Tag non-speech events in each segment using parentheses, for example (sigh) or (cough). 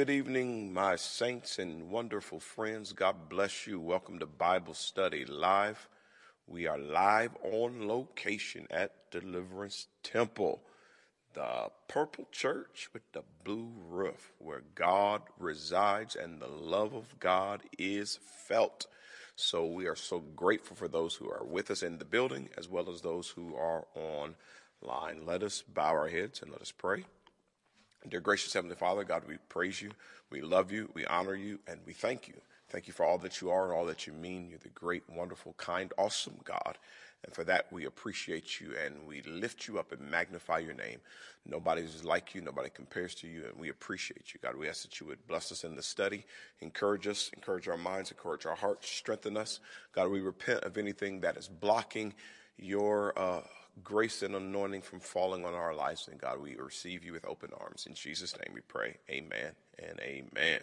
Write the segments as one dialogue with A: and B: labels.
A: Good evening, my saints and wonderful friends. God bless you. Welcome to Bible Study Live. We are live on location at Deliverance Temple, the purple church with the blue roof, where God resides and the love of God is felt. So we are so grateful for those who are with us in the building as well as those who are online. Let us bow our heads and let us pray. Dear gracious Heavenly Father, God, we praise you, we love you, we honor you, and we thank you. Thank you for all that you are and all that you mean. You're the great, wonderful, kind, awesome God. And for that, we appreciate you and we lift you up and magnify your name. Nobody is like you. Nobody compares to you. And we appreciate you, God. We ask that you would bless us in the study, encourage us, encourage our minds, encourage our hearts, strengthen us. God, we repent of anything that is blocking your, uh, grace and anointing from falling on our lives. And God, we receive you with open arms. In Jesus' name we pray. Amen and amen.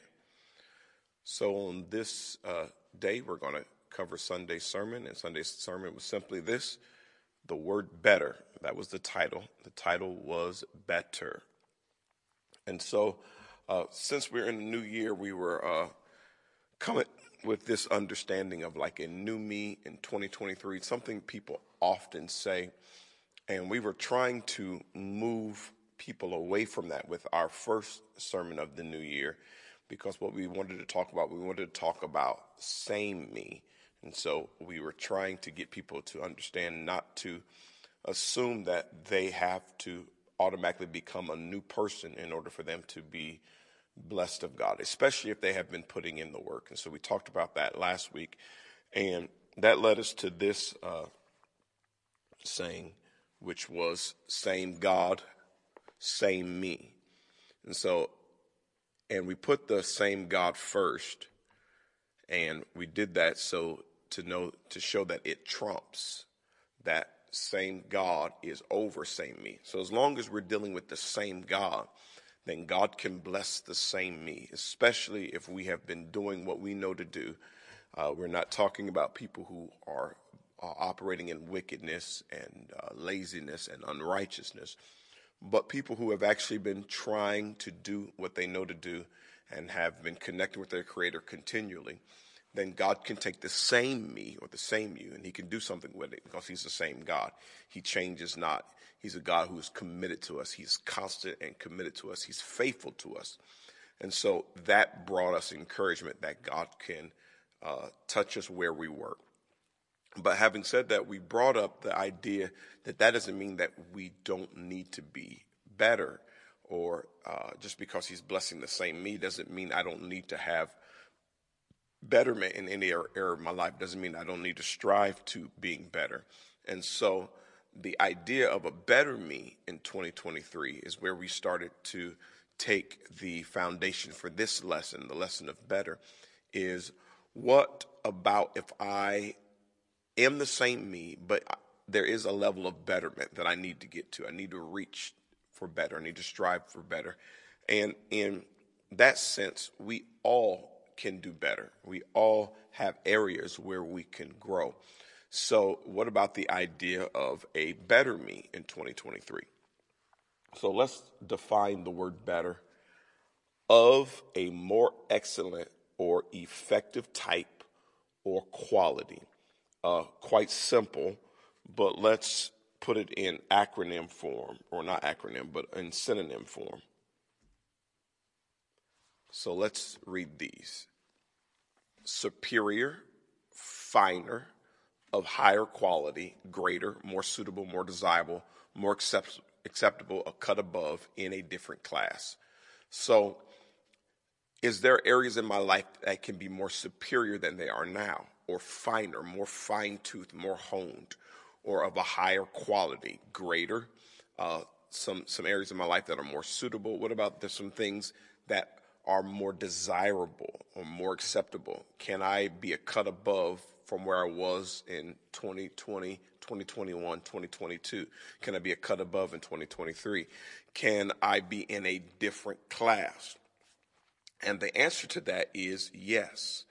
A: So on this uh, day, we're going to cover Sunday's sermon. And Sunday's sermon was simply this the word better. That was the title. The title was better. And so, uh, since we're in the new year, we were uh, coming with this understanding of like a new me in 2023, something people often say and we were trying to move people away from that with our first sermon of the new year because what we wanted to talk about, we wanted to talk about same me. And so we were trying to get people to understand not to assume that they have to automatically become a new person in order for them to be blessed of God, especially if they have been putting in the work. And so we talked about that last week. And that led us to this uh, saying which was same God, same me. And so, and we put the same God first, and we did that so to know, to show that it trumps that same God is over same me. So as long as we're dealing with the same God, then God can bless the same me, especially if we have been doing what we know to do. Uh, we're not talking about people who are uh, operating in wickedness and uh, laziness and unrighteousness, but people who have actually been trying to do what they know to do and have been connected with their Creator continually, then God can take the same me or the same you and He can do something with it because He's the same God. He changes not. He's a God who is committed to us. He's constant and committed to us. He's faithful to us. And so that brought us encouragement that God can uh, touch us where we were. But having said that, we brought up the idea that that doesn't mean that we don't need to be better, or uh, just because He's blessing the same me doesn't mean I don't need to have betterment in any area of my life. Doesn't mean I don't need to strive to being better. And so, the idea of a better me in 2023 is where we started to take the foundation for this lesson, the lesson of better, is what about if I am the same me, but there is a level of betterment that I need to get to. I need to reach for better. I need to strive for better. And in that sense, we all can do better. We all have areas where we can grow. So, what about the idea of a better me in 2023? So, let's define the word better of a more excellent or effective type or quality uh, quite simple, but let's put it in acronym form, or not acronym, but in synonym form. So let's read these superior, finer, of higher quality, greater, more suitable, more desirable, more accept- acceptable, a cut above in a different class. So, is there areas in my life that can be more superior than they are now? or finer, more fine toothed, more honed, or of a higher quality, greater. Uh, some some areas in my life that are more suitable. What about there's some things that are more desirable or more acceptable? Can I be a cut above from where I was in 2020, 2021, 2022? Can I be a cut above in 2023? Can I be in a different class? And the answer to that is yes.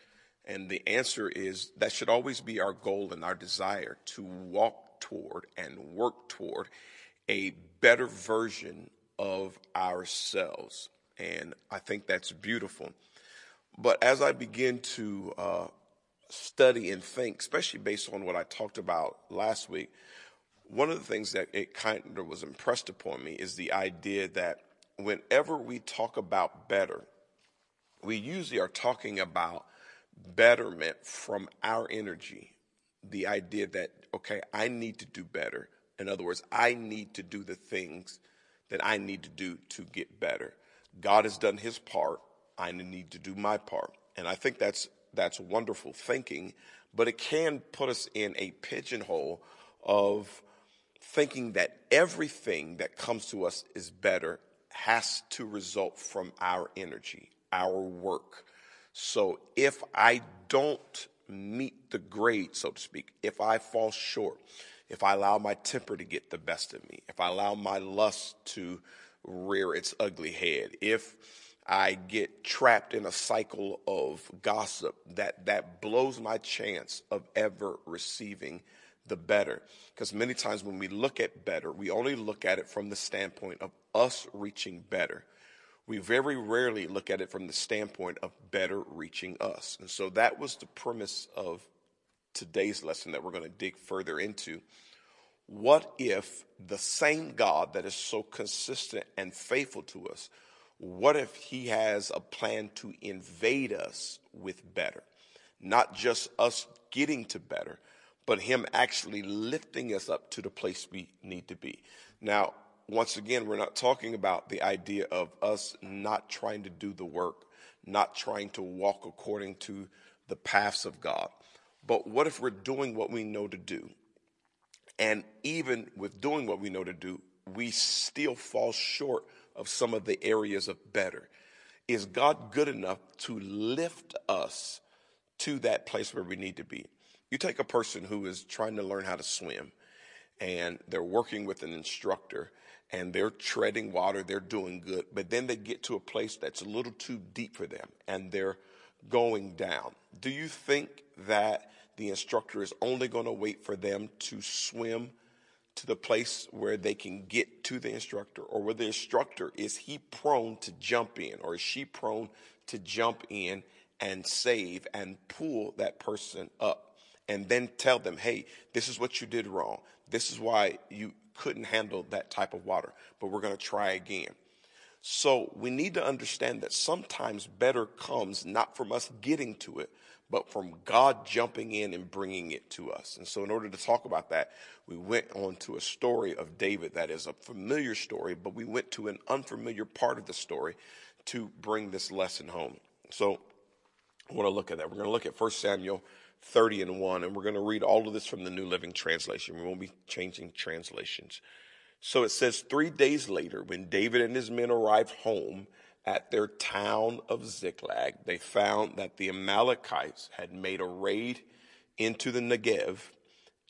A: And the answer is that should always be our goal and our desire to walk toward and work toward a better version of ourselves. And I think that's beautiful. But as I begin to uh, study and think, especially based on what I talked about last week, one of the things that it kind of was impressed upon me is the idea that whenever we talk about better, we usually are talking about betterment from our energy. The idea that, okay, I need to do better. In other words, I need to do the things that I need to do to get better. God has done his part. I need to do my part. And I think that's, that's wonderful thinking, but it can put us in a pigeonhole of thinking that everything that comes to us is better has to result from our energy, our work. So if I don't meet the grade, so to speak, if I fall short, if I allow my temper to get the best of me, if I allow my lust to rear its ugly head, if I get trapped in a cycle of gossip that, that blows my chance of ever receiving the better. Because many times when we look at better, we only look at it from the standpoint of us reaching better. We very rarely look at it from the standpoint of better reaching us. And so that was the premise of today's lesson that we're going to dig further into. What if the same God that is so consistent and faithful to us, what if he has a plan to invade us with better? Not just us getting to better, but him actually lifting us up to the place we need to be. Now, once again, we're not talking about the idea of us not trying to do the work, not trying to walk according to the paths of God. But what if we're doing what we know to do? And even with doing what we know to do, we still fall short of some of the areas of better. Is God good enough to lift us to that place where we need to be? You take a person who is trying to learn how to swim and they're working with an instructor and they're treading water, they're doing good, but then they get to a place that's a little too deep for them and they're going down. Do you think that the instructor is only going to wait for them to swim to the place where they can get to the instructor or where the instructor is he prone to jump in or is she prone to jump in and save and pull that person up and then tell them, hey, this is what you did wrong. This is why you couldn't handle that type of water, but we're going to try again. So we need to understand that sometimes better comes not from us getting to it, but from God jumping in and bringing it to us. And so, in order to talk about that, we went on to a story of David that is a familiar story, but we went to an unfamiliar part of the story to bring this lesson home. So, I want to look at that. We're going to look at 1 Samuel 30 and 1, and we're going to read all of this from the New Living Translation. We won't be changing translations. So it says, Three days later, when David and his men arrived home at their town of Ziklag, they found that the Amalekites had made a raid into the Negev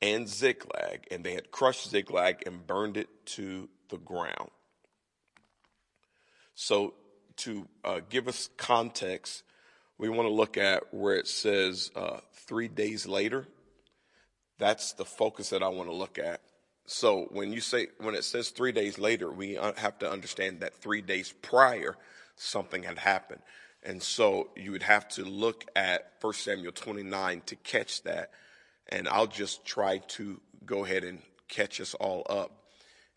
A: and Ziklag, and they had crushed Ziklag and burned it to the ground. So, to uh, give us context, we want to look at where it says uh, three days later. That's the focus that I want to look at. So when you say, when it says three days later, we uh, have to understand that three days prior, something had happened. And so you would have to look at 1 Samuel 29 to catch that. And I'll just try to go ahead and catch us all up.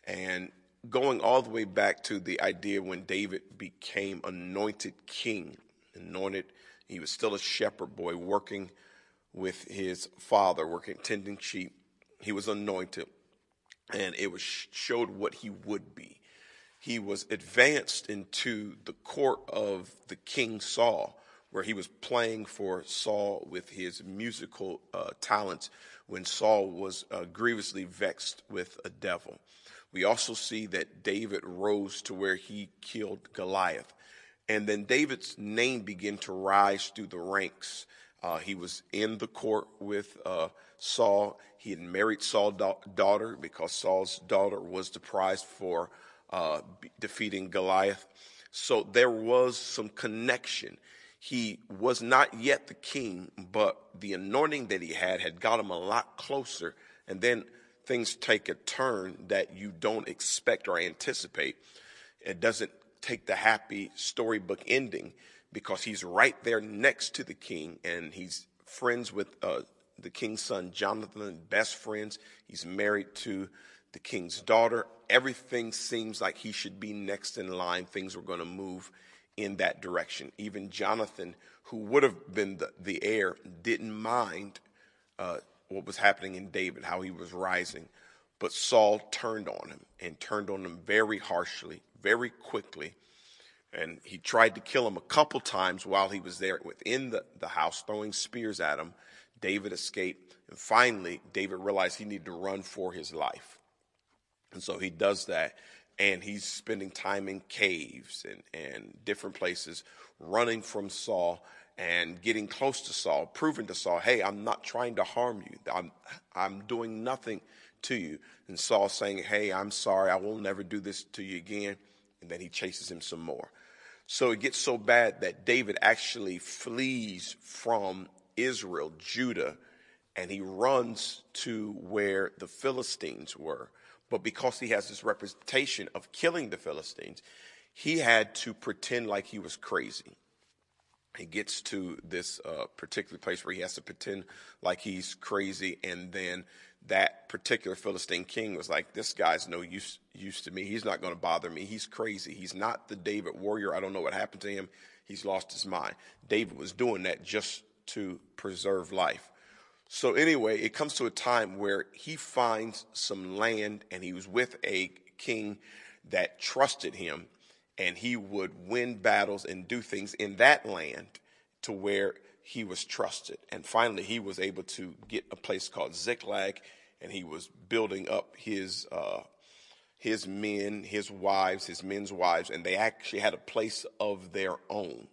A: And going all the way back to the idea when David became anointed king, anointed he was still a shepherd boy working with his father, working tending sheep. He was anointed, and it was showed what he would be. He was advanced into the court of the king Saul, where he was playing for Saul with his musical uh, talents when Saul was uh, grievously vexed with a devil. We also see that David rose to where he killed Goliath. And then David's name began to rise through the ranks. Uh, he was in the court with uh, Saul. He had married Saul's da- daughter because Saul's daughter was the prize for uh, defeating Goliath. So there was some connection. He was not yet the king, but the anointing that he had had got him a lot closer. And then things take a turn that you don't expect or anticipate. It doesn't take the happy storybook ending because he's right there next to the king and he's friends with uh, the king's son Jonathan, best friends. He's married to the king's daughter. Everything seems like he should be next in line. Things were going to move in that direction. Even Jonathan, who would have been the, the heir, didn't mind uh, what was happening in David, how he was rising. But Saul turned on him and turned on him very harshly, very quickly. And he tried to kill him a couple times while he was there within the, the house, throwing spears at him. David escaped. And finally, David realized he needed to run for his life. And so he does that. And he's spending time in caves and, and different places, running from Saul and getting close to Saul, proving to Saul, hey, I'm not trying to harm you. I'm, I'm doing nothing to you. And Saul saying, hey, I'm sorry. I will never do this to you again. And then he chases him some more. So it gets so bad that David actually flees from Israel, Judah, and he runs to where the Philistines were. But because he has this reputation of killing the Philistines, he had to pretend like he was crazy. He gets to this uh, particular place where he has to pretend like he's crazy, and then that particular Philistine king was like, "This guy's no use use to me. He's not going to bother me. He's crazy. He's not the David warrior. I don't know what happened to him. He's lost his mind." David was doing that just to preserve life. So anyway, it comes to a time where he finds some land and he was with a king that trusted him and he would win battles and do things in that land to where he was trusted. And finally, he was able to get a place called Ziklag and he was building up his, uh, his men, his wives, his men's wives, and they actually had a place of their own.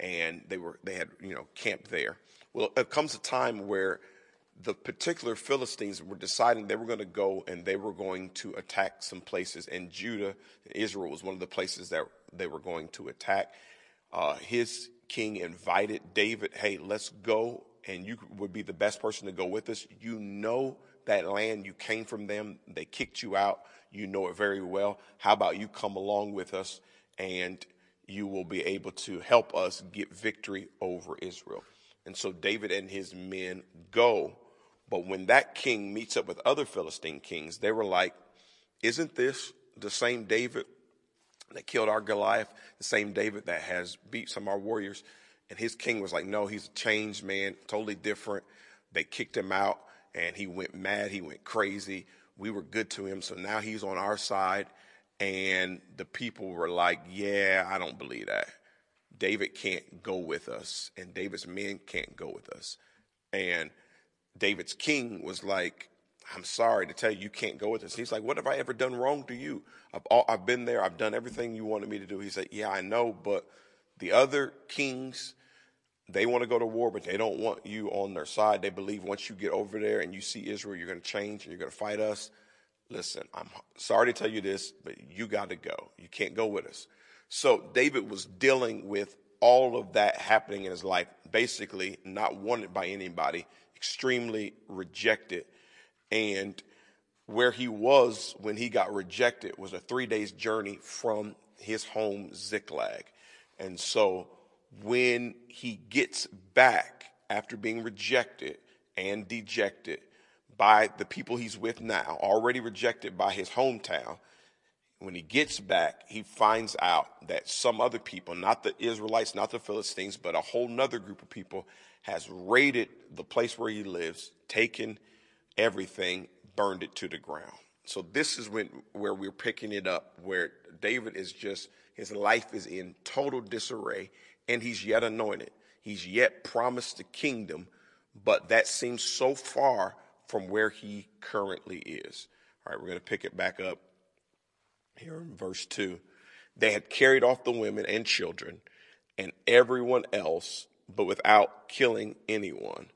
A: And they were, they had, you know, camped there. Well, it comes a time where the particular Philistines were deciding they were going to go and they were going to attack some places, and Judah, Israel was one of the places that they were going to attack. Uh, his king invited David, hey, let's go, and you would be the best person to go with us. You know that land, you came from them, they kicked you out, you know it very well. How about you come along with us and you will be able to help us get victory over Israel? And so David and his men go. But when that king meets up with other Philistine kings, they were like, Isn't this the same David that killed our Goliath, the same David that has beat some of our warriors? And his king was like, No, he's a changed man, totally different. They kicked him out and he went mad, he went crazy. We were good to him, so now he's on our side. And the people were like, Yeah, I don't believe that. David can't go with us, and David's men can't go with us. And David's king was like, I'm sorry to tell you, you can't go with us. He's like, What have I ever done wrong to you? I've, all, I've been there. I've done everything you wanted me to do. He said, Yeah, I know, but the other kings, they want to go to war, but they don't want you on their side. They believe once you get over there and you see Israel, you're going to change and you're going to fight us. Listen, I'm sorry to tell you this, but you got to go. You can't go with us. So David was dealing with all of that happening in his life, basically not wanted by anybody, extremely rejected. And where he was when he got rejected was a three days journey from his home, Ziklag. And so when he gets back after being rejected and dejected by the people he's with now, already rejected by his hometown, when he gets back, he finds out that some other people, not the Israelites, not the Philistines, but a whole nother group of people has raided the place where he lives, taken everything, burned it to the ground. So this is when where we're picking it up, where David is just his life is in total disarray, and he's yet anointed. He's yet promised the kingdom, but that seems so far from where he currently is. All right, we're going to pick it back up here in verse 2 they had carried off the women and children and everyone else, but without killing anyone.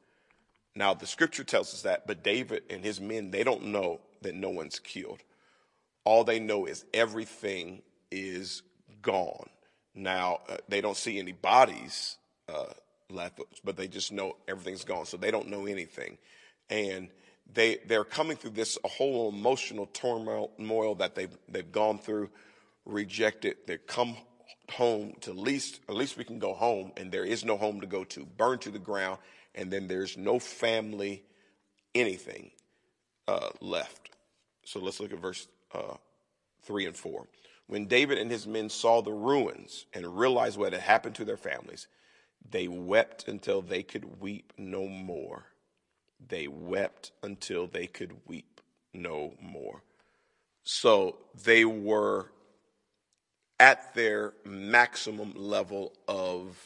A: Now, the scripture tells us that, but David and his men, they don't know that no one's killed. All they know is everything is gone. Now, uh, they don't see any bodies uh, left, but they just know everything's gone. So they don't know anything. And they they're coming through this whole emotional turmoil that they've they've gone through rejected. They come home to least, at least we can go home, and there is no home to go to, burned to the ground, and then there's no family, anything uh, left. So let's look at verse uh, 3 and 4. When David and his men saw the ruins and realized what had happened to their families, they wept until they could weep no more. They wept until they could weep no more. So they were at their maximum level of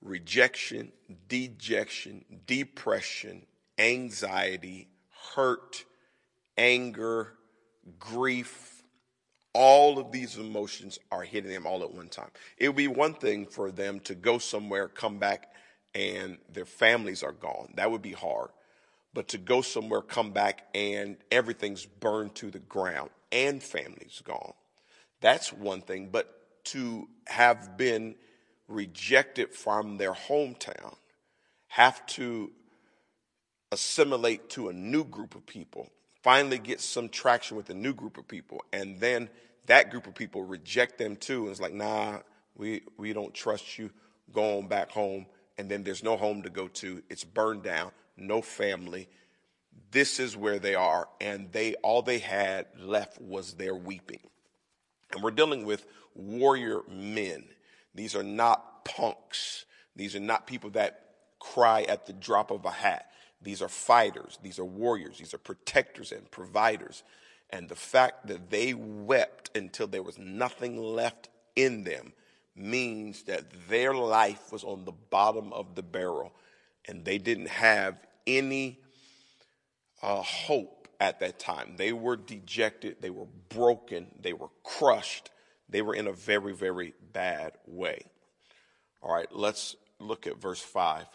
A: rejection, dejection, depression, anxiety, hurt, anger, grief. All of these emotions are hitting them all at one time. It would be one thing for them to go somewhere, come back, and their families are gone. That would be hard. But to go somewhere, come back, and everything's burned to the ground and family's gone. That's one thing. But to have been rejected from their hometown, have to assimilate to a new group of people, finally get some traction with a new group of people, and then that group of people reject them too. And it's like, nah, we, we don't trust you. Go on back home. And then there's no home to go to. It's burned down, no family. This is where they are. And they all they had left was their weeping. And we're dealing with warrior men. These are not punks. These are not people that cry at the drop of a hat. These are fighters. These are warriors. These are protectors and providers. And the fact that they wept until there was nothing left in them means that their life was on the bottom of the barrel and they didn't have any uh, hope at that time. They were dejected, they were broken, they were crushed, they were in a very, very bad way. All right, let's look at verse 5.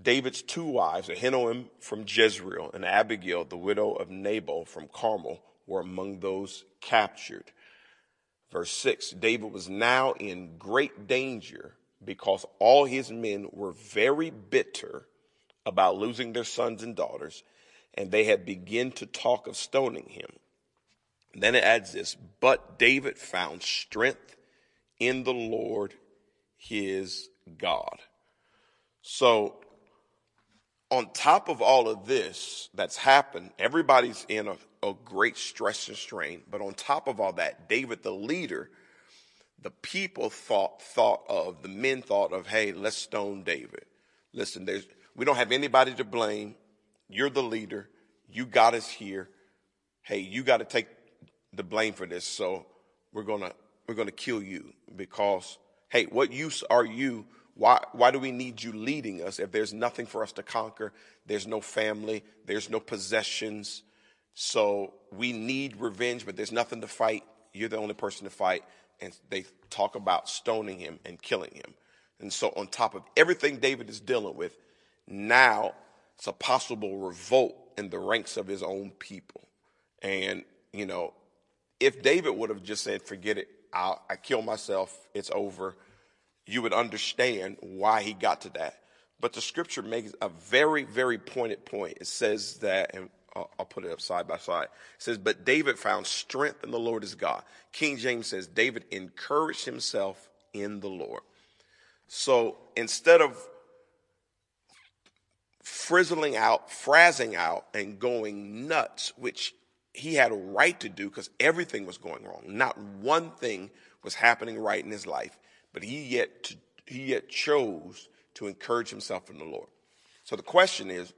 A: David's two wives, Ahinoam from Jezreel and Abigail, the widow of Nabal from Carmel, were among those captured. Verse 6 David was now in great danger because all his men were very bitter about losing their sons and daughters and they had begun to talk of stoning him. And then it adds this, but David found strength in the Lord his God. So, on top of all of this that's happened, everybody's in a, a great stress and strain. But on top of all that, David, the leader, the people thought thought of the men thought of, hey, let's stone David. Listen, there's we don't have anybody to blame. You're the leader. You got us here. Hey, you got to take the blame for this. So we're to, we're to kill you because, hey, what use are you? Why, why do we need you leading us if there's nothing for us to conquer? There's no family. There's no possessions. So we need revenge, but there's nothing to fight. You're the only person to fight. And they talk about stoning him and killing him. And so on top of everything David is dealing with, now it's a possible revolt in the ranks of his own people. And, you know, if David would have just said, forget it, I'll, I kill myself, it's over, you would understand why he got to that. But the scripture makes a very, very pointed point. It says that, and I'll put it up side by side. It says, But David found strength in the Lord his God. King James says, David encouraged himself in the Lord. So instead of frizzling out, frazzing out, and going nuts, which he had a right to do because everything was going wrong. Not one thing was happening right in his life, but he yet to, he yet chose to encourage himself in the Lord. So the question is,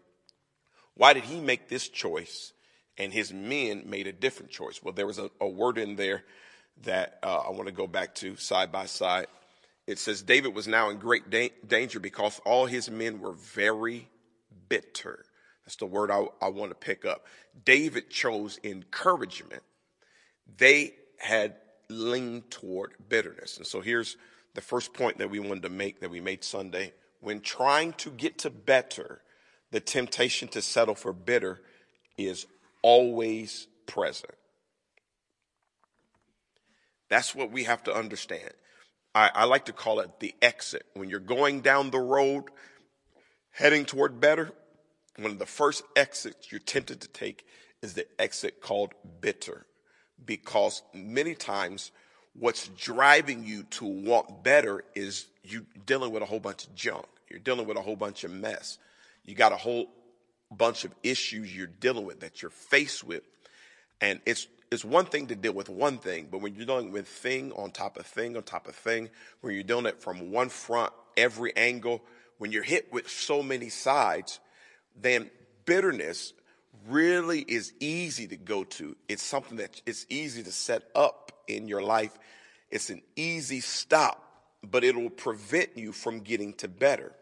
A: why did he make this choice and his men made a different choice? Well, there was a, a word in there that uh, I want to go back to side by side. It says David was now in great da- danger because all his men were very bitter. That's the word I, I want to pick up. David chose encouragement. They had leaned toward bitterness. And so here's the first point that we wanted to make that we made Sunday. When trying to get to better, the temptation to settle for bitter is always present. That's what we have to understand. I, I, like to call it the exit. When you're going down the road heading toward better, one of the first exits you're tempted to take is the exit called bitter. Because many times what's driving you to want better is you dealing with a whole bunch of junk. You're dealing with a whole bunch of mess. You got a whole bunch of issues you're dealing with that you're faced with. And it's it's one thing to deal with one thing, but when you're dealing with thing on top of thing on top of thing, when you're doing it from one front, every angle, when you're hit with so many sides, then bitterness really is easy to go to. It's something that it's easy to set up in your life. It's an easy stop, but it will prevent you from getting to better.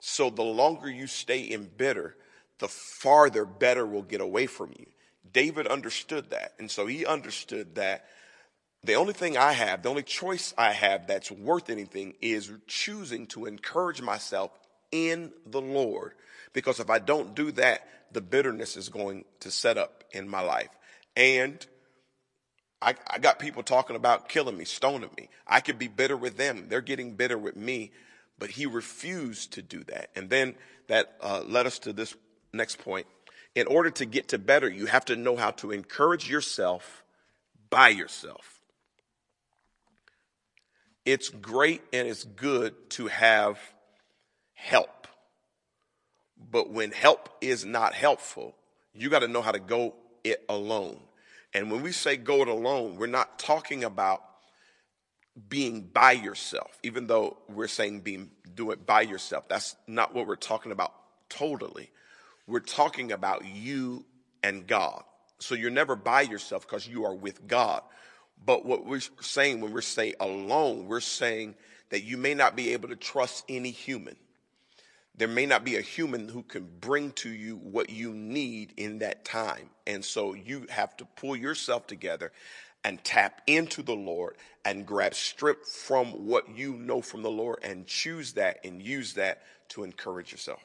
A: So the longer you stay in bitter, the farther better will get away from you. David understood that. And so he understood that the only thing I have, the only choice I have that's worth anything is choosing to encourage myself in the Lord. Because if I don't do that, the bitterness is going to set up in my life. And I, I, got people talking about killing me, stoning me. I could be bitter with them. They're getting bitter with me, but he refused to do that. And then that uh, led us to this next point. In order to get to better, you have to know how to encourage yourself by yourself. It's great and it's good to have help. But when help is not helpful, you got to know how to go it alone. And when we say go it alone, we're not talking about being by yourself, even though we're saying being do it by yourself. That's not what we're talking about totally. We're talking about you and God. So you're never by yourself because you are with God. But what we're saying when we're saying alone, we're saying that you may not be able to trust any human. There may not be a human who can bring to you what you need in that time. And so you have to pull yourself together and tap into the Lord and grab strip from what you know from the Lord and choose that and use that to encourage yourself.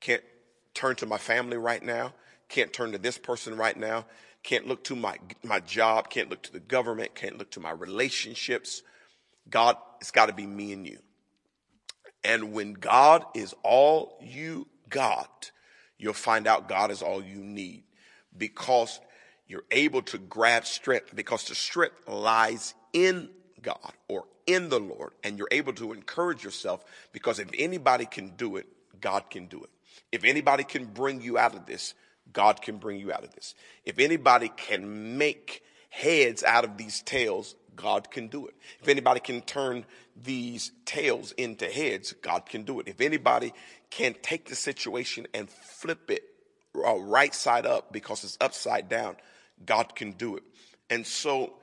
A: Can't turn to my family right now. Can't turn to this person right now. Can't look to my, my job. Can't look to the government. Can't look to my relationships. God, it's got to be me and you. And when God is all you got, you'll find out God is all you need because you're able to grab strength because the strength lies in God or in the Lord. And you're able to encourage yourself because if anybody can do it, God can do it. If anybody can bring you out of this, God can bring you out of this. If anybody can make heads out of these tails, God can do it. If anybody can turn these tails into heads, God can do it. If anybody can take the situation and flip it uh, right side up because it's upside down, God can do it. And so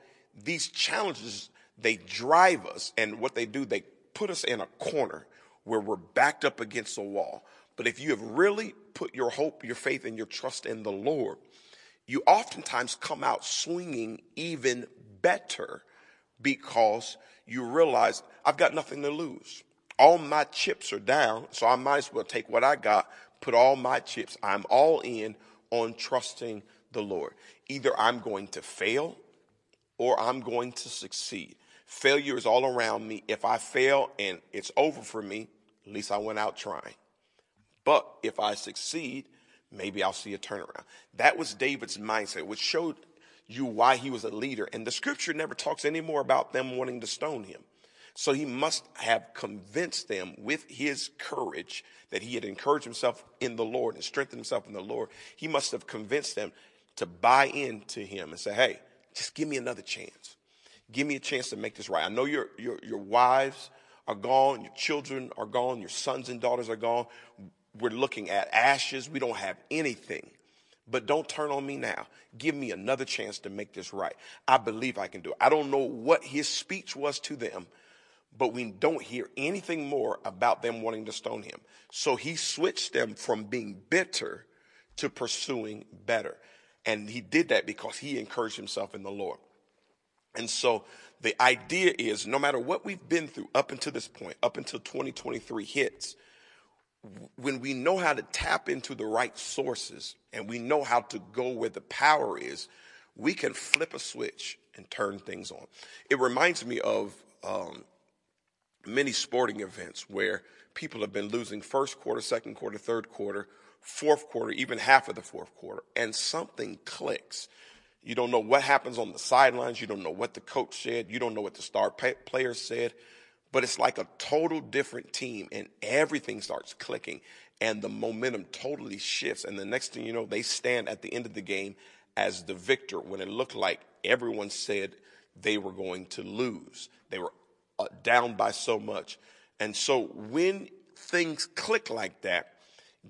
A: these challenges, they drive us, and what they do, they put us in a corner where we're backed up against a wall. But if you have really put your hope, your faith, and your trust in the Lord, you oftentimes come out swinging even better because you realize I've got nothing to lose. All my chips are down, so I might as well take what I got, put all my chips. I'm all in on trusting the Lord. Either I'm going to fail or I'm going to succeed. Failure is all around me. If I fail and it's over for me, at least I went out trying. But if I succeed, maybe I'll see a turnaround. That was David's mindset, which showed you why he was a leader. And the scripture never talks anymore about them wanting to stone him. So he must have convinced them with his courage that he had encouraged himself in the Lord and strengthened himself in the Lord. He must have convinced them to buy into him and say, hey, just give me another chance. Give me a chance to make this right. I know your, your, your wives are gone, your children are gone, your sons and daughters are gone. We're looking at ashes. We don't have anything but don't turn on me now. Give me another chance to make this right. I believe I can do it. I don't know what his speech was to them, but we don't hear anything more about them wanting to stone him. So he switched them from being bitter to pursuing better. And he did that because he encouraged himself in the Lord. And so the idea is no matter what we've been through up until this point, up until 2023 hits, when we know how to tap into the right sources and we know how to go where the power is, we can flip a switch and turn things on. It reminds me of um, many sporting events where people have been losing first quarter, second quarter, third quarter, fourth quarter, even half of the fourth quarter, and something clicks. You don't know what happens on the sidelines. You don't know what the coach said. You don't know what the star player said. But it's like a total different team, and everything starts clicking, and the momentum totally shifts. And the next thing you know, they stand at the end of the game as the victor when it looked like everyone said they were going to lose. They were uh, down by so much. And so when things click like that,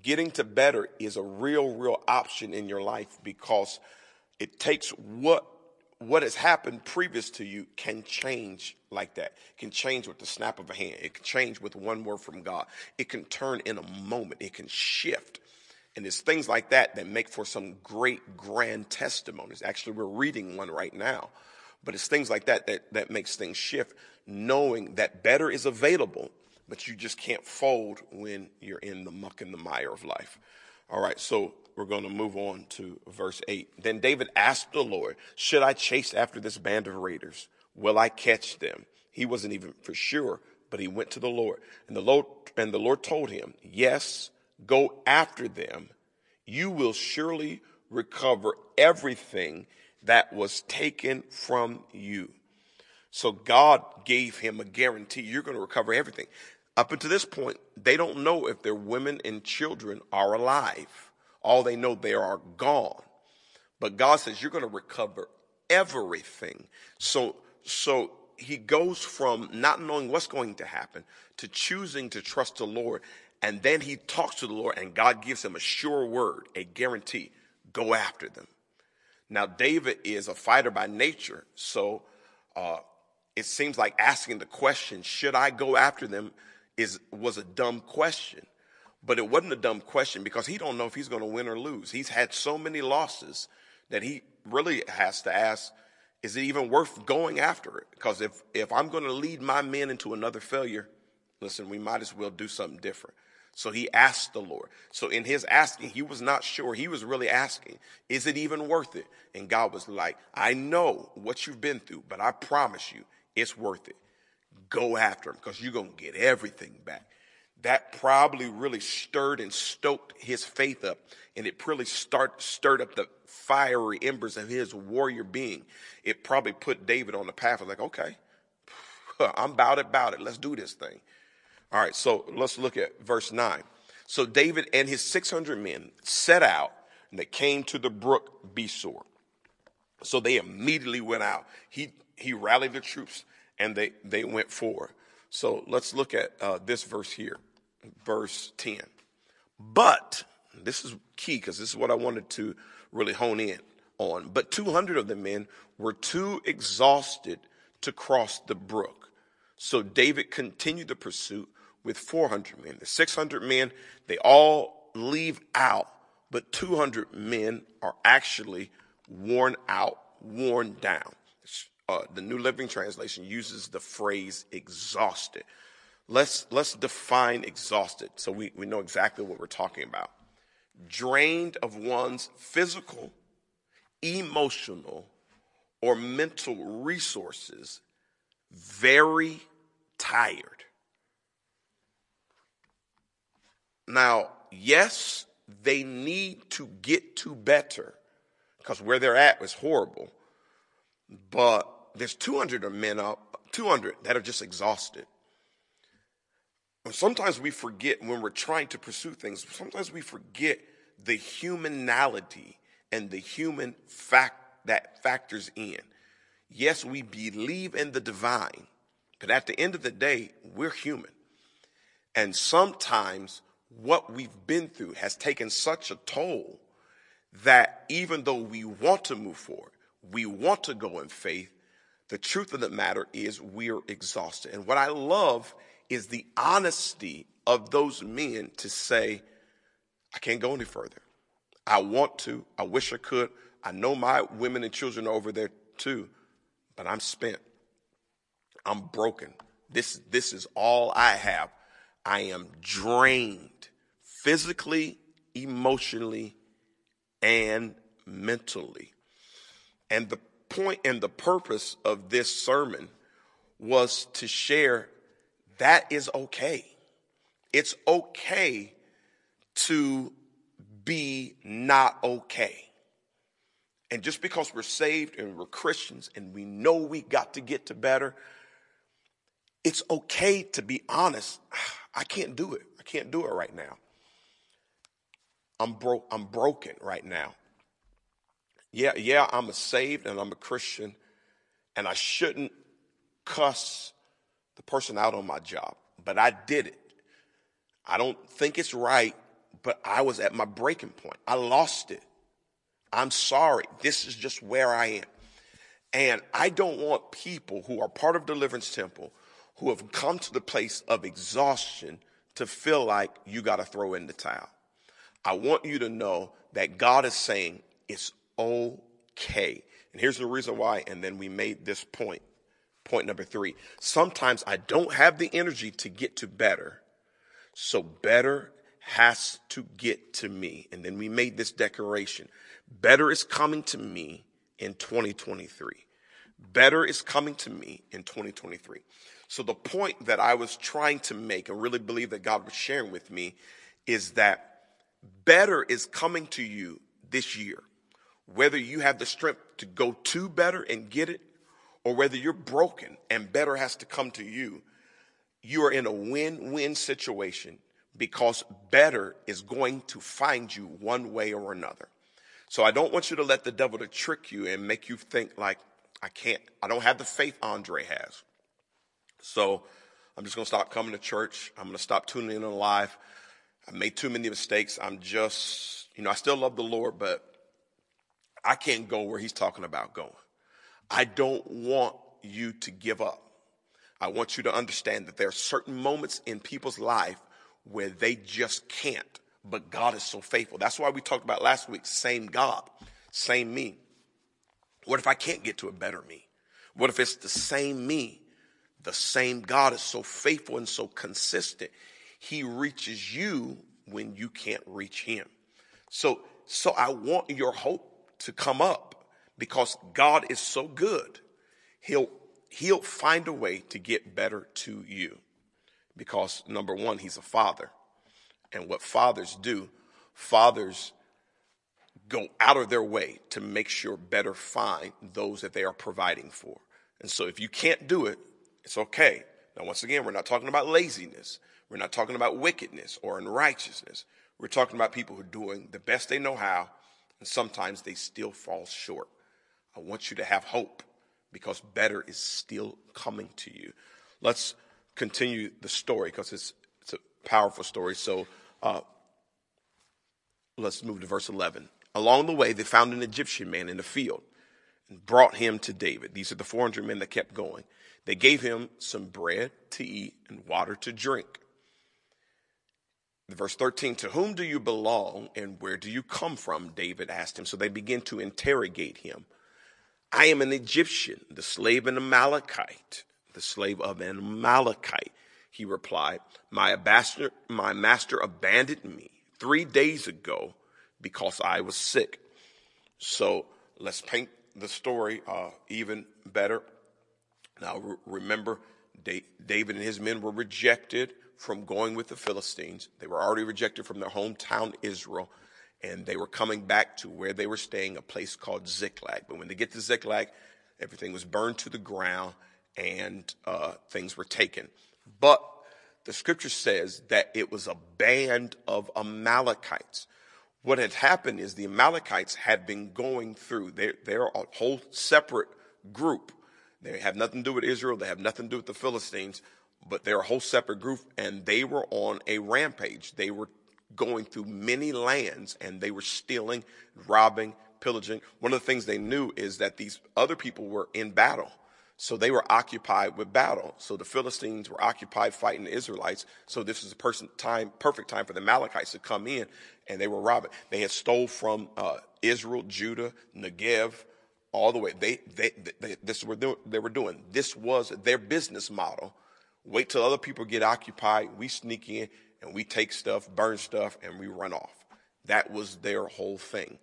A: getting to better is a real, real option in your life because it takes what what has happened previous to you can change like that. It can change with the snap of a hand. It can change with one word from God. It can turn in a moment. It can shift. And it's things like that that make for some great grand testimonies. Actually, we're reading one right now. But it's things like that that, that makes things shift, knowing that better is available, but you just can't fold when you're in the muck and the mire of life. All right, so we're going to move on to verse 8. Then David asked the Lord, Should I chase after this band of raiders? Will I catch them? He wasn't even for sure, but he went to the Lord. And the Lord, and the Lord told him, Yes, go after them. You will surely recover everything that was taken from you. So God gave him a guarantee you're going to recover everything. Up until this point, they don't know if their women and children are alive. All they know they are gone. But God says you're going to recover everything. So, so he goes from not knowing what's going to happen to choosing to trust the Lord. And then he talks to the Lord and God gives him a sure word, a guarantee. Go after them. Now, David is a fighter by nature. So, uh, it seems like asking the question, should I go after them? is was a dumb question. But it wasn't a dumb question because he don't know if he's going to win or lose. He's had so many losses that he really has to ask, is it even worth going after it? Because if, if I'm going to lead my men into another failure, listen, we might as well do something different. So he asked the Lord. So in his asking, he was not sure. He was really asking, is it even worth it? And God was like, I know what you've been through, but I promise you it's worth it go after him because you're going to get everything back. That probably really stirred and stoked his faith up, and it really start, stirred up the fiery embers of his warrior being. It probably put David on the path of like, okay, (laughs) I'm about it, about it. Let's do this thing. All right, so let's look at verse 9. So David and his 600 men set out, and they came to the brook Besor. So they immediately went out. He, he rallied the troops and they, they went forward. So let's look at uh, this verse here, verse 10. But, this is key because this is what I wanted to really hone in on. But 200 of the men were too exhausted to cross the brook. So David continued the pursuit with 400 men. The 600 men, they all leave out, but 200 men are actually worn out, worn down uh, the New Living Translation uses the phrase exhausted. Let's, let's define exhausted so we, we know exactly what we're talking about. Drained of one's physical, emotional, or mental resources, very tired. Now, yes, they need to get to better because where they're at was horrible, but there's 200 men up, 200 that are just exhausted. Sometimes we forget when we're trying to pursue things, sometimes we forget the humanality and the human fact that factors in. Yes, we believe in the divine, but at the end of the day, we're human. And sometimes what we've been through has taken such a toll that even though we want to move forward, we want to go in faith, the truth of the matter is we're exhausted. And what I love is the honesty of those men to say, I can't go any further. I want to. I wish I could. I know my women and children are over there too, but I'm spent. I'm broken. This, this is all I have. I am drained physically, emotionally, and mentally. And the point and the purpose of this sermon was to share that is okay. It's okay to be not okay. And just because we're saved and we're Christians and we know we got to get to better, it's okay to be honest. (sighs) I can't do it. I can't do it right now. I'm broke. I'm broken right now. Yeah, yeah, I'm a saved and I'm a Christian, and I shouldn't cuss the person out on my job, but I did it. I don't think it's right, but I was at my breaking point. I lost it. I'm sorry. This is just where I am. And I don't want people who are part of Deliverance Temple who have come to the place of exhaustion to feel like you got to throw in the towel. I want you to know that God is saying it's okay. And here's the reason why. And then we made this point. Point number three. Sometimes I don't have the energy to get to better. So better has to get to me. And then we made this declaration. Better is coming to me in 2023. Better is coming to me in 2023. So the point that I was trying to make and really believe that God was sharing with me is that better is coming to you this year. Whether you have the strength to go to better and get it, or whether you're broken and better has to come to you, you are in a win win situation because better is going to find you one way or another. So I don't want you to let the devil to trick you and make you think like, I can't, I don't have the faith Andre has. So I'm just going to stop coming to church. I'm going to stop tuning in on live. I made too many mistakes. I'm just, you know, I still love the Lord, but I can't go where he's talking about going. I don't want you to give up. I want you to understand that there are certain moments in people's life where they just can't, but God is so faithful. That's why we talked about last week, same God, same me. What if I can't get to a better me? What if it's the same me? The same God is so faithful and so consistent. He reaches you when you can't reach him. So, so I want your hope to come up because God is so good. He'll, he'll find a way to get better to you because number one, he's a father. And what fathers do, fathers go out of their way to make sure better find those that they are providing for. And so if you can't do it, it's okay. Now, once again, we're not talking about laziness. We're not talking about wickedness or unrighteousness. We're talking about people who are doing the best they know how and sometimes they still fall short. I want you to have hope because better is still coming to you. Let's continue the story because it's, it's a powerful story. So uh, let's move to verse 11. Along the way, they found an Egyptian man in the field and brought him to David. These are the 400 men that kept going. They gave him some bread to eat and water to drink. Verse 13, to whom do you belong and where do you come from? David asked him. So they begin to interrogate him. I am an Egyptian, the slave of an Amalekite, the slave of an Amalekite. He replied, my, my master abandoned me three days ago because I was sick. So let's paint the story uh, even better. Now re- remember, David and his men were rejected from going with the Philistines. They were already rejected from their hometown, Israel, and they were coming back to where they were staying, a place called Ziklag. But when they get to Ziklag, everything was burned to the ground and uh, things were taken. But the scripture says that it was a band of Amalekites. What had happened is the Amalekites had been going through, they're, they're a whole separate group. They have nothing to do with Israel, they have nothing to do with the Philistines, but they're a whole separate group and they were on a rampage. They were going through many lands and they were stealing, robbing, pillaging. One of the things they knew is that these other people were in battle. So they were occupied with battle. So the Philistines were occupied fighting the Israelites. So this was a person time, perfect time for the Amalekites to come in and they were robbing. They had stole from uh, Israel, Judah, Negev, all the way. They, they, they, this were they were doing. This was their business model wait till other people get occupied. We sneak in and we take stuff, burn stuff, and we run off. That was their whole thing.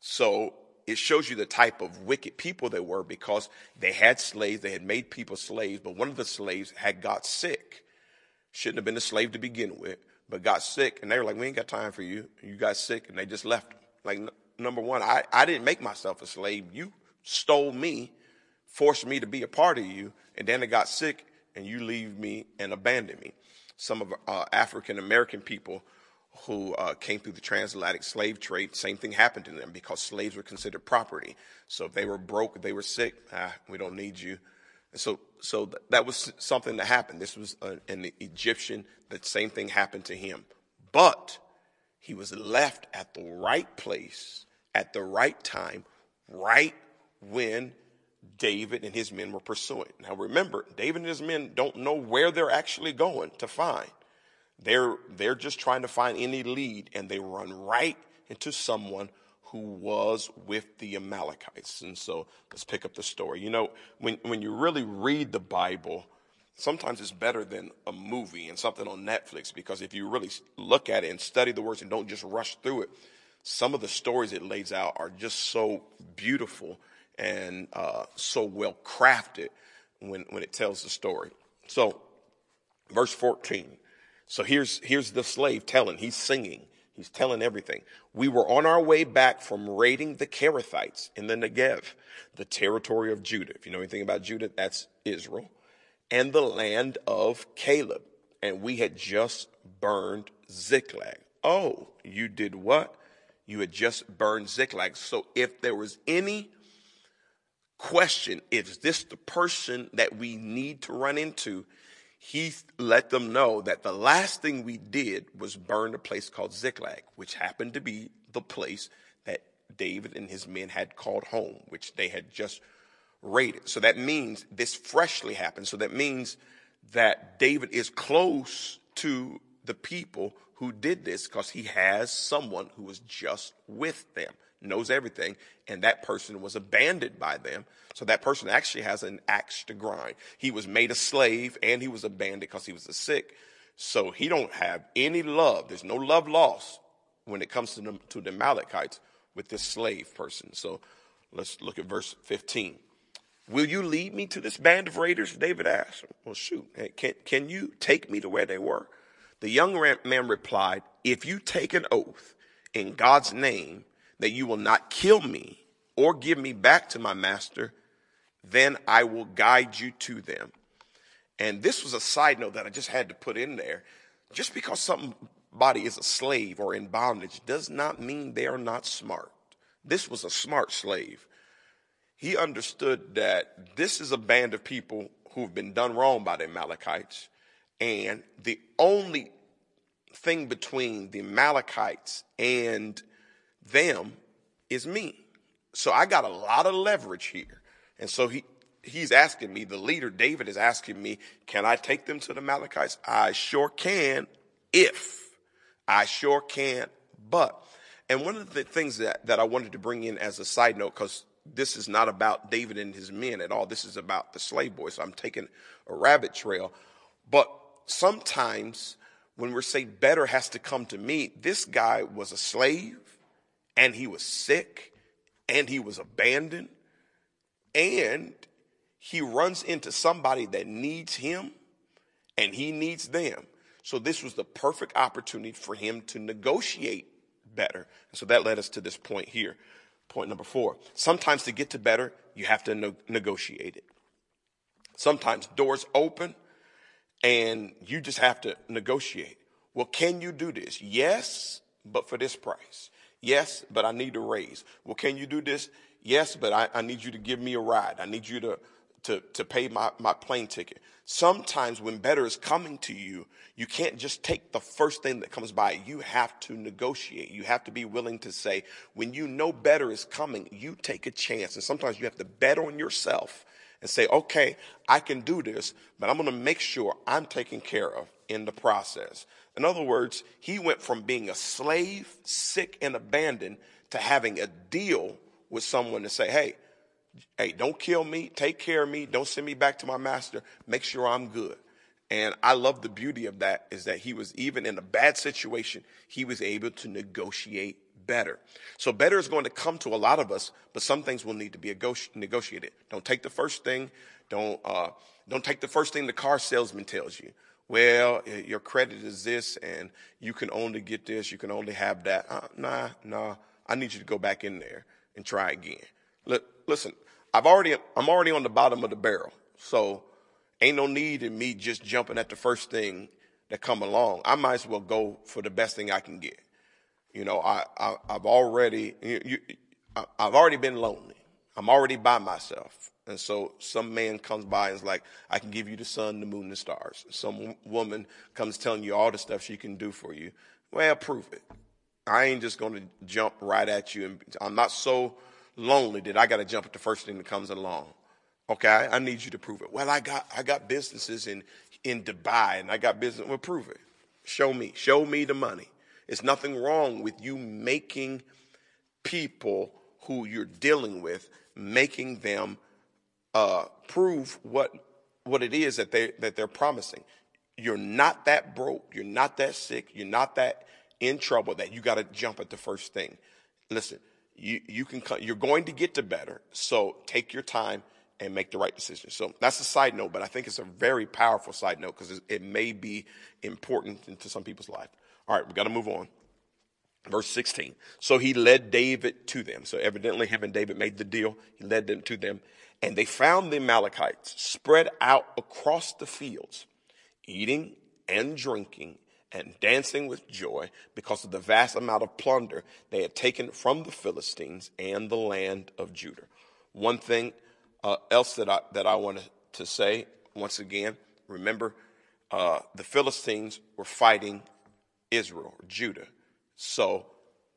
A: So it shows you the type of wicked people they were because they had slaves, they had made people slaves, but one of the slaves had got sick. Shouldn't have been a slave to begin with, but got sick, and they were like, We ain't got time for you. You got sick, and they just left. Like, number one, I, I didn't make myself a slave. You stole me, forced me to be a part of you, and then I got sick and you leave me and abandon me. Some of uh, African American people who uh, came through the transatlantic slave trade, same thing happened to them because slaves were considered property. So if they were broke, they were sick, ah, we don't need you. And so, so th- that was something that happened. This was a, an Egyptian. The same thing happened to him, but he was left at the right place at the right time, right when David and his men were pursuing. Now remember, David and his men don't know where they're actually going to find. They're, they're just trying to find any lead and they run right into someone who was with the Amalekites. And so let's pick up the story. You know, when, when you really read the Bible, sometimes it's better than a movie and something on Netflix because if you really look at it and study the words and don't just rush through it, some of the stories it lays out are just so beautiful and uh, so well crafted when, when it tells the story. So, verse 14. So here's, here's the slave telling, he's singing, he's telling everything. We were on our way back from raiding the Kerethites in the Negev, the territory of Judah. If you know anything about Judah, that's Israel, and the land of Caleb. And we had just burned Ziklag. Oh, you did what? You had just burned Ziklag. So if there was any question, is this the person that we need to run into? he let them know that the last thing we did was burn a place called Ziklag, which happened to be the place that David and his men had called home, which they had just raided. So that means this freshly happened. So that means that David is close to the people who did this because he has someone who was just with them knows everything, and that person was abandoned by them. So that person actually has an axe to grind. He was made a slave and he was abandoned because he was a sick. So he don't have any love. There's no love lost when it comes to the, to the with this slave person. So let's look at verse 15. Will you lead me to this band of raiders? David asked. Well, shoot, can, can you take me to where they were? The young man replied, If you take an oath in God's name that you will not kill me or give me back to my master, then I will guide you to them. And this was a side note that I just had to put in there. Just because somebody is a slave or in bondage does not mean they are not smart. This was a smart slave. He understood that this is a band of people who've been done wrong by the Amalekites. And the only thing between the Amalekites and them is me. So I got a lot of leverage here. And so he, he's asking me, the leader, David, is asking me, can I take them to the Malachites? I sure can if. I sure can, but. And one of the things that, that I wanted to bring in as a side note, because this is not about David and his men at all. This is about the slave boys. So I'm taking a rabbit trail. But sometimes when we're saying better has to come to me, this guy was a slave and he was sick and he was abandoned and he runs into somebody that needs him and he needs them. So this was the perfect opportunity for him to negotiate better. And so that led us to this point here. Point number four. Sometimes to get to better, you have to no- negotiate it. Sometimes doors open and you just have to negotiate. Well, can you do this? Yes, but for this price. Yes, but I need a raise. Well, can you do this? Yes, but I, I need you to give me a ride. I need you to, to, to pay my, my plane ticket. Sometimes when better is coming to you, you can't just take the first thing that comes by. You have to negotiate. You have to be willing to say, when you know better is coming, you take a chance. And sometimes you have to bet on yourself and say, okay, I can do this, but I'm going to make sure I'm taken care of in the process. In other words, he went from being a slave, sick, and abandoned to having a deal with someone to say, hey, hey, don't kill me, take care of me, don't send me back to my master, make sure I'm good. And I love the beauty of that is that he was even in a bad situation, he was able to negotiate better. So better is going to come to a lot of us, but some things will need to be negotiated. Don't take the first thing. Don't, uh, don't take the first thing the car salesman tells you well, your credit is this and you can only get this, you can only have that. Uh, nah, nah, I need you to go back in there and try again. listen, I've already, I'm already on the bottom of the barrel. So ain't no need in me just jumping at the first thing that come along. I might as well go for the best thing I can get. You know, I, I have already, you, you, I've already been lonely. I'm already by myself. And so some man comes by and is like, I can give you the sun, the moon, the stars. Some woman comes telling you all the stuff she can do for you. Well, prove it. I ain't just going to jump right at you. And I'm not so lonely that I got to jump at the first thing that comes along. Okay, I need you to prove it. Well, I got I got businesses in in Dubai and I got business. Well, prove it. Show me. Show me the money. It's nothing wrong with you making people who you're dealing with, making them uh, prove what what it is that they that they're promising. You're not that broke. You're not that sick. You're not that in trouble that you got to jump at the first thing. Listen, you you can you're going to get to better. So take your time and make the right decision. So that's a side note, but I think it's a very powerful side note because it may be important into some people's life. All right, we got to move on. Verse 16. So he led David to them. So evidently him and David made the deal. He led them to them. And they found the Amalekites spread out across the fields, eating and drinking and dancing with joy because of the vast amount of plunder they had taken from the Philistines and the land of Judah. One thing uh, else that I, that I wanted to say once again, remember, uh, the Philistines were fighting Israel, Judah. So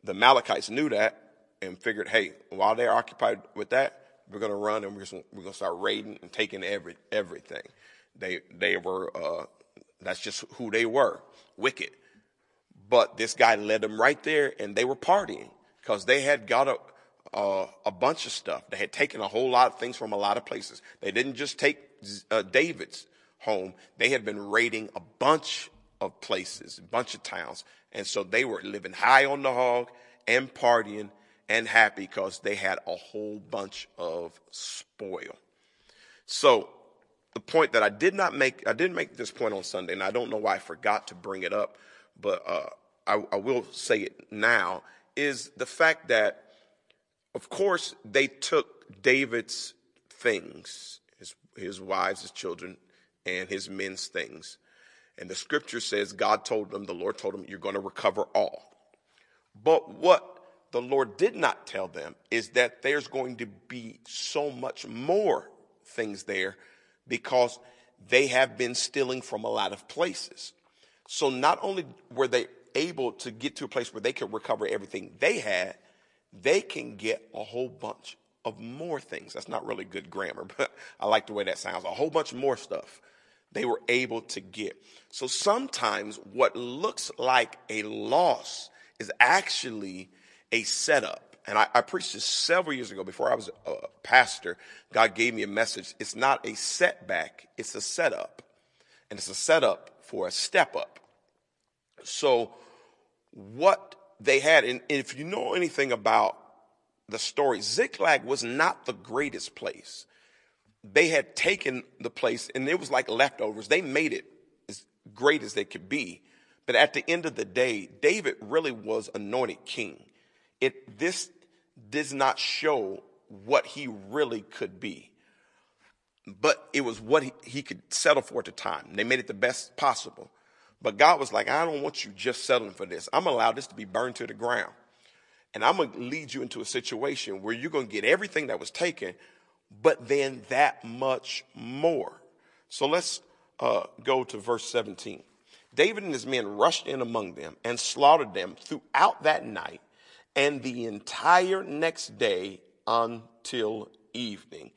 A: the Amalekites knew that and figured, hey, while they're occupied with that, we're going to run and we're going to start raiding and taking every everything. They they were uh, that's just who they were, wicked. But this guy led them right there, and they were partying because they had got a a bunch of stuff. They had taken a whole lot of things from a lot of places. They didn't just take uh, David's home; they had been raiding a bunch of places, a bunch of towns, and so they were living high on the hog and partying and happy because they had a whole bunch of spoil. So the point that I did not make, I didn't make this point on Sunday, and I don't know why I forgot to bring it up, but uh, I, I will say it now, is the fact that, of course, they took David's things, his, his wives, his children, and his men's things. And the scripture says God told them, the Lord told them, you're going to recover all. But what the Lord did not tell them is that there's going to be so much more things there because they have been stealing from a lot of places. So not only were they able to get to a place where they could recover everything they had, they can get a whole bunch of more things. That's not really good grammar, (laughs) but I like the way that sounds. A whole bunch more stuff they were able to get. So sometimes what looks like a loss is actually a setup. And I, I, preached this several years ago before I was a pastor. God gave me a message. It's not a setback, it's a setup. And it's a setup for a step up. So, what they had, and if you know anything about the story, Ziklag was not the greatest place. They had taken the place, and it was like leftovers. They made it as great as they could be. But at the end of the day, David really was anointed king it, this does not show what he really could be. But it was what he, he could settle for at the time. They made it the best possible. But God was like, I don't want you just settling for this. I'm going to allow this to be burned to the ground. And I'm going to lead you into a situation where you're going to get everything that was taken, but then that much more. So let's uh, go to verse 17. David and his men rushed in among them and slaughtered them throughout that night and the entire next day until evening.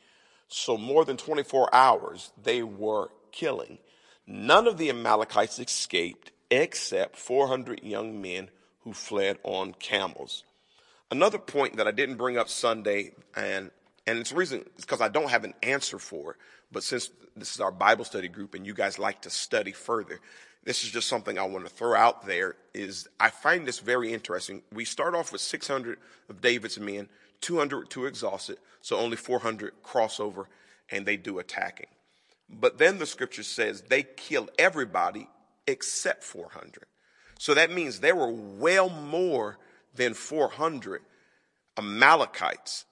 A: So, more than 24 hours they were killing. None of the Amalekites escaped except 400 young men who fled on camels. Another point that I didn't bring up Sunday, and and it's reason because I don't have an answer for it, but since this is our Bible study group and you guys like to study further, this is just something I want to throw out there is I find this very interesting. We start off with 600 of David's men, 200 to exhaust it, so only 400 crossover and they do attacking. But then the scripture says they kill everybody except 400. So that means there were well more than 400 Amalekites,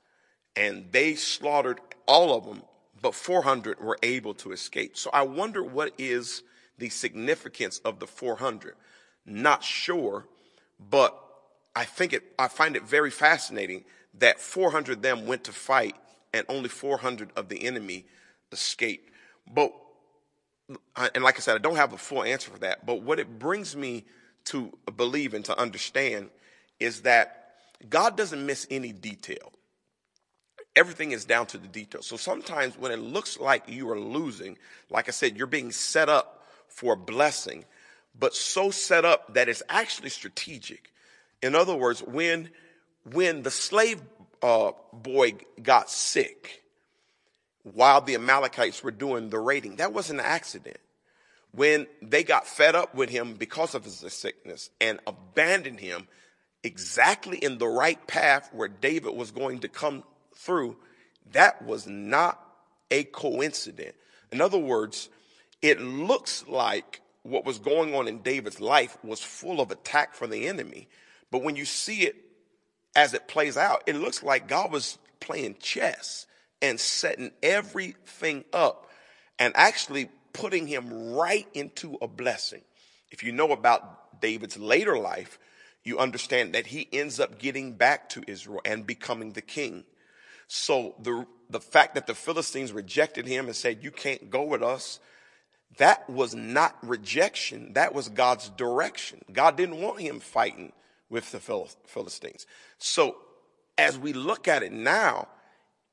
A: and they slaughtered all of them, but 400 were able to escape. So I wonder what is the significance of the 400. Not sure, but I think it, I find it very fascinating that 400 of them went to fight and only 400 of the enemy escaped. But, and like I said, I don't have a full answer for that, but what it brings me to believe and to understand is that God doesn't miss any detail. Everything is down to the detail. So sometimes when it looks like you are losing, like I said, you're being set up for blessing, but so set up that it's actually strategic. In other words, when when the slave uh, boy got sick while the Amalekites were doing the raiding, that wasn't an accident. When they got fed up with him because of his sickness and abandoned him exactly in the right path where David was going to come through, that was not a coincidence. In other words, it looks like what was going on in David's life was full of attack from the enemy. But when you see it as it plays out, it looks like God was playing chess and setting everything up and actually putting him right into a blessing. If you know about David's later life, you understand that he ends up getting back to Israel and becoming the king. So the, the fact that the Philistines rejected him and said, you can't go with us, that was not rejection. That was God's direction. God didn't want him fighting with the Philistines. So as we look at it now,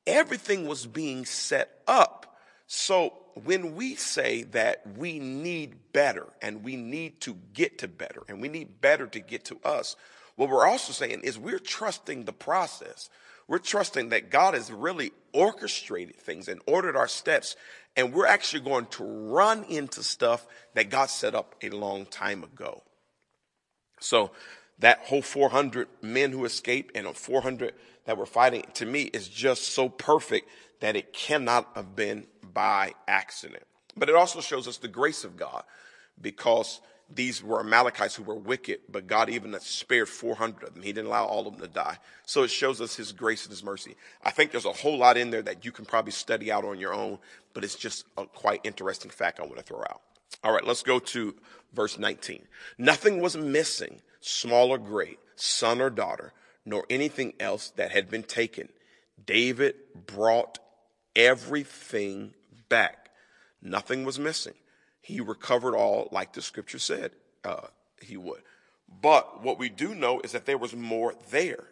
A: everything was being set up. So when we say that we need better and we need to get to better and we need better to get to us, what we're also saying is we're trusting the process. We're trusting that God has really orchestrated things and ordered our steps, and we're actually going to run into stuff that God set up a long time ago. So that whole 400 men who escaped and 400 that were fighting to me is just so perfect that it cannot have been by accident. But it also shows us the grace of God because these were Amalekites who were wicked, but God even spared 400 of them. He didn't allow all of them to die. So it shows us his grace and his mercy. I think there's a whole lot in there that you can probably study out on your own, but it's just a quite interesting fact I want to throw out. All right, let's go to verse 19. Nothing was missing small or great, son or daughter, nor anything else that had been taken. David brought everything back. Nothing was missing. He recovered all like the scripture said uh, he would. But what we do know is that there was more there.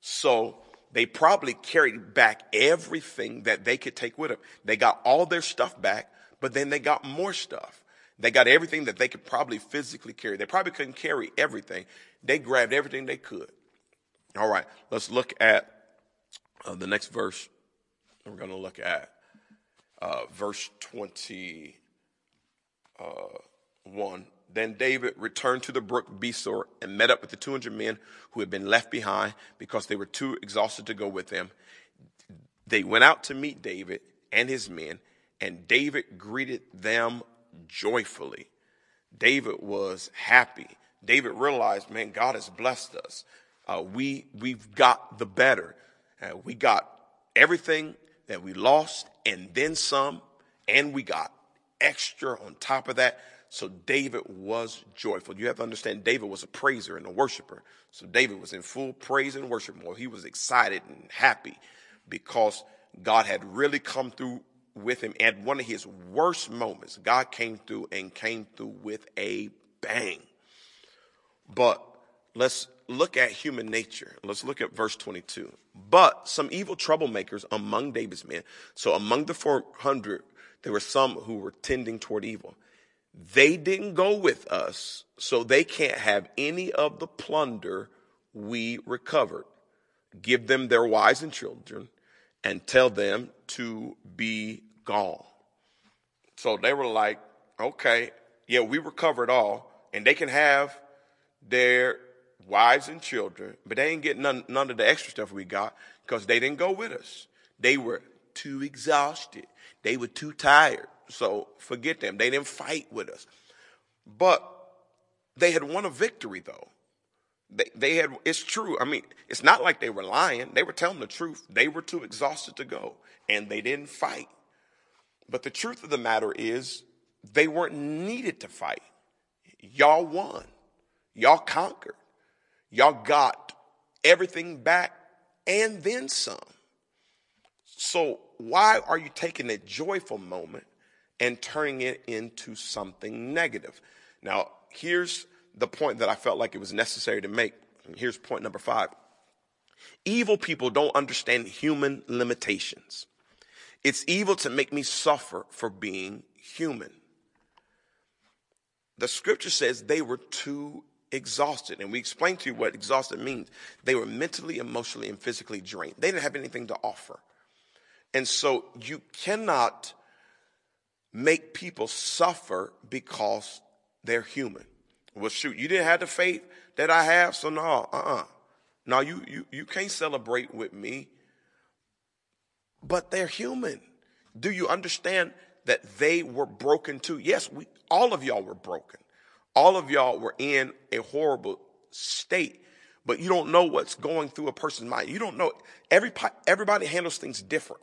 A: So they probably carried back everything that they could take with them. They got all their stuff back, but then they got more stuff. They got everything that they could probably physically carry. They probably couldn't carry everything. They grabbed everything they could. All right, let's look at uh, the next verse. We're going to look at uh, verse 21. Uh, then David returned to the brook Besor and met up with the 200 men who had been left behind because they were too exhausted to go with them. They went out to meet David and his men, and David greeted them joyfully. David was happy. David realized, man, God has blessed us. Uh, we we've got the better. Uh, we got everything that we lost and then some, and we got extra on top of that. So David was joyful. You have to understand, David was a praiser and a worshiper. So David was in full praise and worship mode. He was excited and happy because God had really come through with him at one of his worst moments. God came through and came through with a bang. But let's look at human nature. Let's look at verse 22. But some evil troublemakers among David's men, so among the 400, there were some who were tending toward evil. They didn't go with us, so they can't have any of the plunder we recovered. Give them their wives and children and tell them to be gone. So they were like, okay, yeah, we recovered all, and they can have their wives and children, but they ain't getting none, none of the extra stuff we got because they didn't go with us. They were too exhausted. They were too tired. So forget them. They didn't fight with us. But they had won a victory though. They, they had, it's true. I mean, it's not like they were lying. They were telling the truth. They were too exhausted to go and they didn't fight. But the truth of the matter is they weren't needed to fight. Y'all won. Y'all conquered. Y'all got everything back and then some. So why are you taking a joyful moment and turning it into something negative? Now, here's the point that I felt like it was necessary to make. Here's point number five. Evil people don't understand human limitations. It's evil to make me suffer for being human. The scripture says they were too exhausted. And we explained to you what exhausted means. They were mentally, emotionally, and physically drained. They didn't have anything to offer. And so you cannot make people suffer because they're human. Well, shoot, you didn't have the faith that I have, so no, uh-uh. No, you, you, you can't celebrate with me. But they're human. Do you understand that they were broken too? Yes, we, all of y'all were broken. All of y'all were in a horrible state, but you don't know what's going through a person's mind. You don't know. Every, everybody handles things different.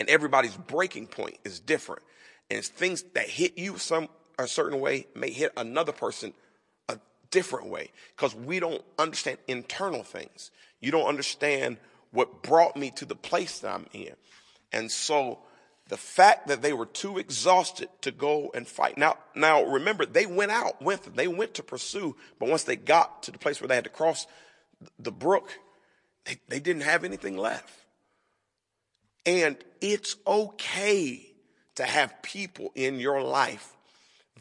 A: And everybody's breaking point is different. And things that hit you some a certain way may hit another person a different way because we don't understand internal things. You don't understand what brought me to the place that I'm in. And so the fact that they were too exhausted to go and fight. Now, now remember, they went out, went, they went to pursue, but once they got to the place where they had to cross the brook, they, they didn't have anything left. And it's okay to have people in your life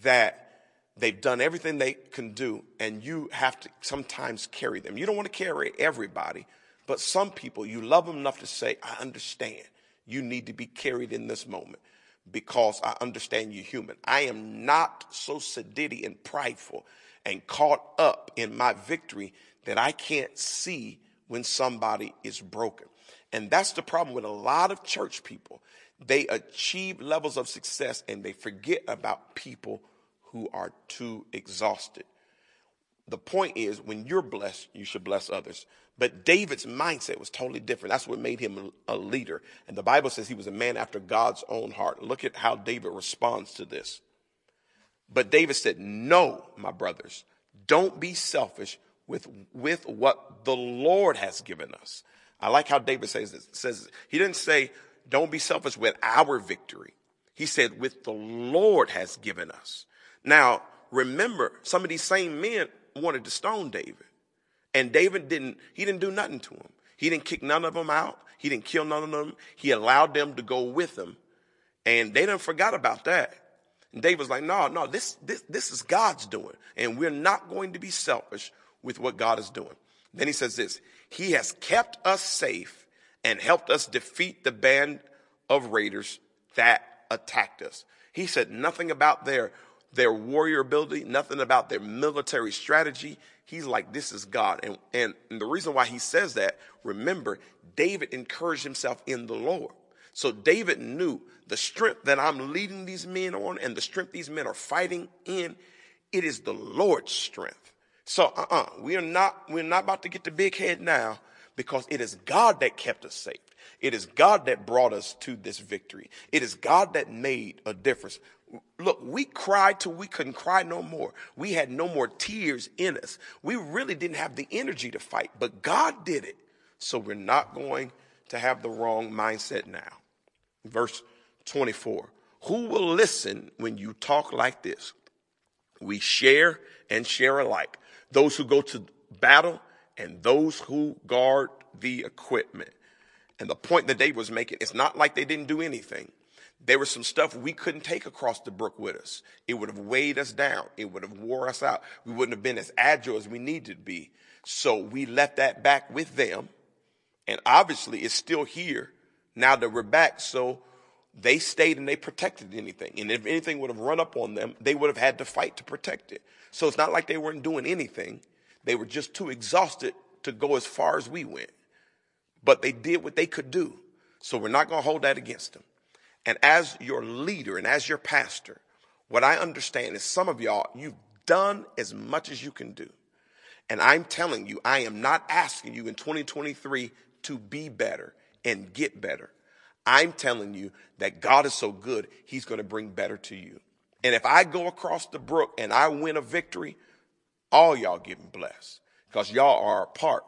A: that they've done everything they can do, and you have to sometimes carry them. You don't want to carry everybody, but some people, you love them enough to say, I understand you need to be carried in this moment because I understand you're human. I am not so sedity and prideful and caught up in my victory that I can't see when somebody is broken. And that's the problem with a lot of church people. They achieve levels of success and they forget about people who are too exhausted. The point is, when you're blessed, you should bless others. But David's mindset was totally different. That's what made him a leader. And the Bible says he was a man after God's own heart. Look at how David responds to this. But David said, No, my brothers, don't be selfish with, with what the Lord has given us. I like how David says this. Says he didn't say, Don't be selfish with our victory. He said, With the Lord has given us. Now, remember, some of these same men wanted to stone David. And David didn't, he didn't do nothing to him. He didn't kick none of them out. He didn't kill none of them. He allowed them to go with him. And they didn't forgot about that. And David was like, no, no, this, this, this is God's doing. And we're not going to be selfish with what God is doing. Then he says this, he has kept us safe and helped us defeat the band of raiders that attacked us. He said nothing about their, their warrior ability, nothing about their military strategy he's like, this is God. And, and, and the reason why he says that, remember, David encouraged himself in the Lord. So David knew the strength that I'm leading these men on and the strength these men are fighting in, it is the Lord's strength. So uh-uh, we are not, we're not about to get the big head now because it is God that kept us safe. It is God that brought us to this victory. It is God that made a difference. Look, we cried till we couldn't cry no more. We had no more tears in us. We really didn't have the energy to fight, but God did it. So we're not going to have the wrong mindset now. Verse 24 Who will listen when you talk like this? We share and share alike. Those who go to battle and those who guard the equipment. And the point that David was making, it's not like they didn't do anything. There was some stuff we couldn't take across the brook with us. It would have weighed us down. It would have wore us out. We wouldn't have been as agile as we needed to be. So we left that back with them. And obviously it's still here now that we're back. So they stayed and they protected anything. And if anything would have run up on them, they would have had to fight to protect it. So it's not like they weren't doing anything. They were just too exhausted to go as far as we went. But they did what they could do. So we're not going to hold that against them. And as your leader and as your pastor, what I understand is some of y'all, you've done as much as you can do. And I'm telling you, I am not asking you in 2023 to be better and get better. I'm telling you that God is so good, He's going to bring better to you. And if I go across the brook and I win a victory, all y'all getting blessed because y'all are a part.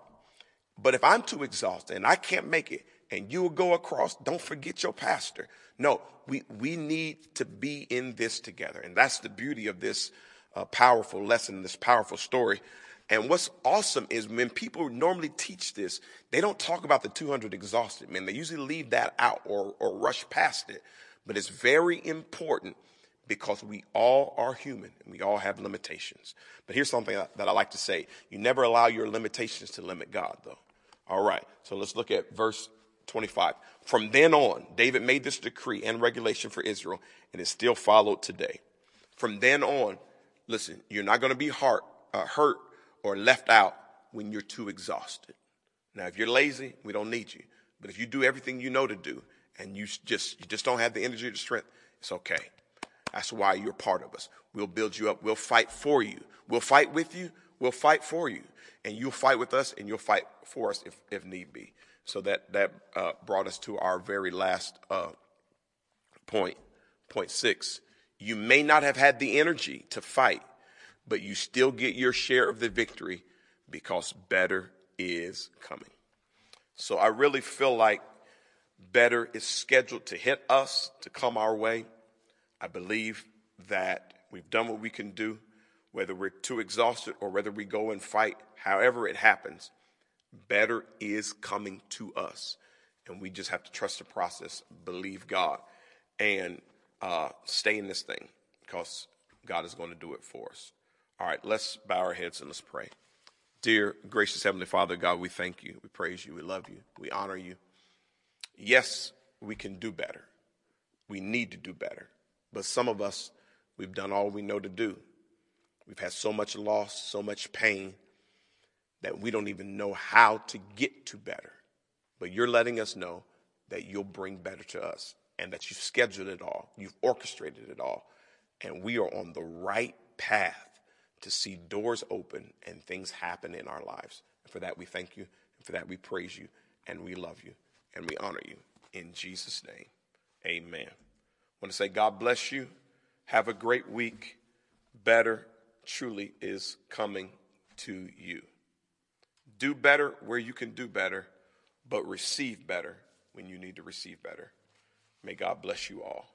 A: But if I'm too exhausted and I can't make it and you will go across, don't forget your pastor. No, we, we need to be in this together. And that's the beauty of this uh, powerful lesson, this powerful story. And what's awesome is when people normally teach this, they don't talk about the 200 exhausted men. They usually leave that out or, or rush past it. But it's very important because we all are human and we all have limitations. But here's something that I like to say you never allow your limitations to limit God, though. All right, so let's look at verse 25. From then on, David made this decree and regulation for Israel, and it's still followed today. From then on, listen, you're not going to be uh, hurt or left out when you're too exhausted. Now, if you're lazy, we don't need you. But if you do everything you know to do and you just you just don't have the energy or the strength, it's okay. That's why you're part of us. We'll build you up. We'll fight for you. We'll fight with you. We'll fight for you. And you'll fight with us and you'll fight for us if, if need be. So that, that uh, brought us to our very last uh, point, point six. You may not have had the energy to fight, but you still get your share of the victory because better is coming. So I really feel like better is scheduled to hit us, to come our way. I believe that we've done what we can do, whether we're too exhausted or whether we go and fight, however it happens, better is coming to us. And we just have to trust the process, believe God, and uh, stay in this thing because God is going to do it for us. All right, let's bow our heads and let's pray. Dear gracious Heavenly Father, God, we thank you. We praise you. We love you. We honor you. Yes, we can do better. We need to do better. But some of us, we've done all we know to do. We've had so much loss, so much pain that we don't even know how to get to better. But you're letting us know that you'll bring better to us and that you've scheduled it all, you've orchestrated it all, and we are on the right path to see doors open and things happen in our lives. And for that, we thank you, and for that, we praise you, and we love you, and we honor you. In Jesus' name, amen. Want to say, God bless you. Have a great week. Better truly is coming to you. Do better where you can do better, but receive better when you need to receive better. May God bless you all.